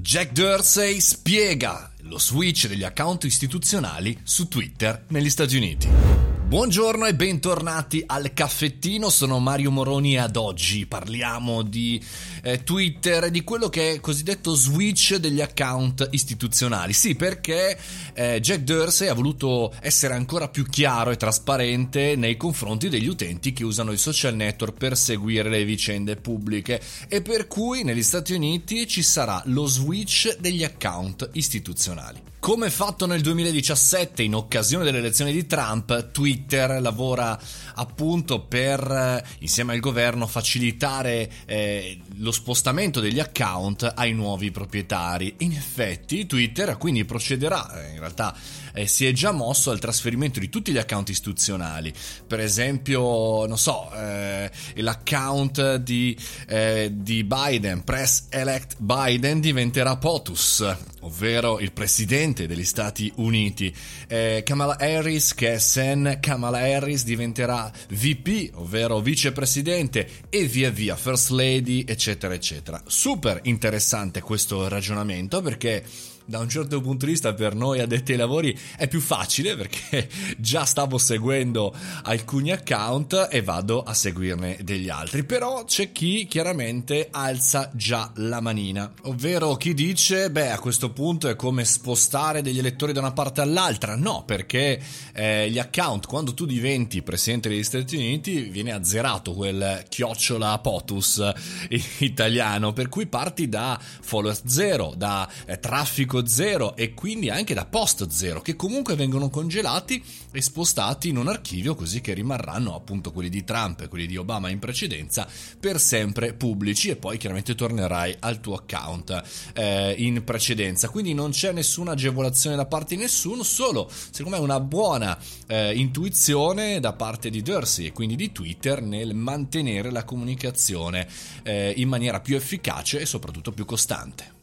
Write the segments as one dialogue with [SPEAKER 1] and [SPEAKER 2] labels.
[SPEAKER 1] Jack Dorsey spiega lo switch degli account istituzionali su Twitter negli Stati Uniti. Buongiorno e bentornati al caffettino, sono Mario Moroni e ad oggi parliamo di eh, Twitter e di quello che è cosiddetto switch degli account istituzionali. Sì, perché eh, Jack Dorsey ha voluto essere ancora più chiaro e trasparente nei confronti degli utenti che usano i social network per seguire le vicende pubbliche e per cui negli Stati Uniti ci sarà lo switch degli account istituzionali. Come fatto nel 2017 in occasione delle elezioni di Trump, Twitter lavora appunto per, eh, insieme al governo, facilitare eh, lo spostamento degli account ai nuovi proprietari. In effetti Twitter quindi procederà, eh, in realtà eh, si è già mosso al trasferimento di tutti gli account istituzionali. Per esempio, non so, eh, l'account di, eh, di Biden, Press Elect Biden, diventerà POTUS, ovvero il presidente degli Stati Uniti. Eh, Kamala Harris, che è Sen Kamala Harris, diventerà VP, ovvero vicepresidente, e via via, First Lady, eccetera, eccetera. Super interessante questo ragionamento perché da un certo punto di vista per noi addetti ai lavori è più facile perché già stavo seguendo alcuni account e vado a seguirne degli altri. Però c'è chi chiaramente alza già la manina, ovvero chi dice beh a questo punto è come spostare degli elettori da una parte all'altra. No, perché eh, gli account quando tu diventi presidente degli Stati Uniti viene azzerato quel chiocciola POTUS italiano, per cui parti da follower zero, da eh, traffico zero e quindi anche da post zero che comunque vengono congelati e spostati in un archivio così che rimarranno appunto quelli di Trump e quelli di Obama in precedenza per sempre pubblici e poi chiaramente tornerai al tuo account eh, in precedenza quindi non c'è nessuna agevolazione da parte di nessuno solo secondo me una buona eh, intuizione da parte di Dorsey e quindi di Twitter nel mantenere la comunicazione eh, in maniera più efficace e soprattutto più costante.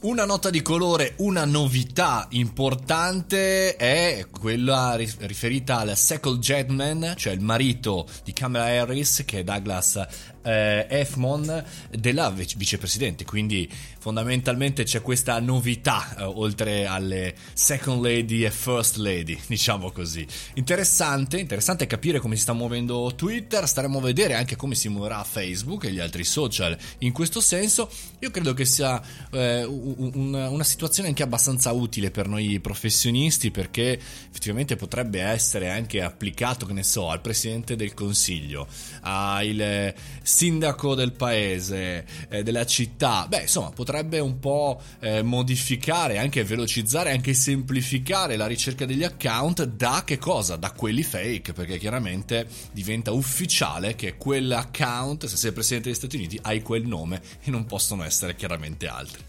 [SPEAKER 1] Una nota di colore, una novità importante è quella riferita al Second Jetman, cioè il marito di Kamala Harris, che è Douglas eh, Efmon della vicepresidente, quindi fondamentalmente c'è questa novità eh, oltre alle second lady e first lady, diciamo così. Interessante, interessante capire come si sta muovendo Twitter, staremo a vedere anche come si muoverà Facebook e gli altri social in questo senso. Io credo che sia eh, un, una situazione anche abbastanza utile per noi professionisti perché effettivamente potrebbe essere anche applicato, che ne so, al presidente del consiglio, al sindaco del paese, eh, della città, beh, insomma, potrebbe un po' eh, modificare, anche velocizzare, anche semplificare la ricerca degli account da che cosa? Da quelli fake, perché chiaramente diventa ufficiale che quell'account, se sei presidente degli Stati Uniti, hai quel nome e non possono essere chiaramente altri.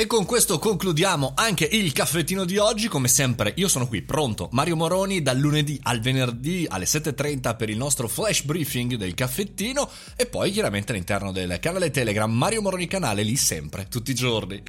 [SPEAKER 1] E con questo concludiamo anche il caffettino di oggi. Come sempre, io sono qui pronto, Mario Moroni, dal lunedì al venerdì alle 7.30 per il nostro flash briefing del caffettino. E poi chiaramente all'interno del canale Telegram Mario Moroni Canale, lì sempre, tutti i giorni.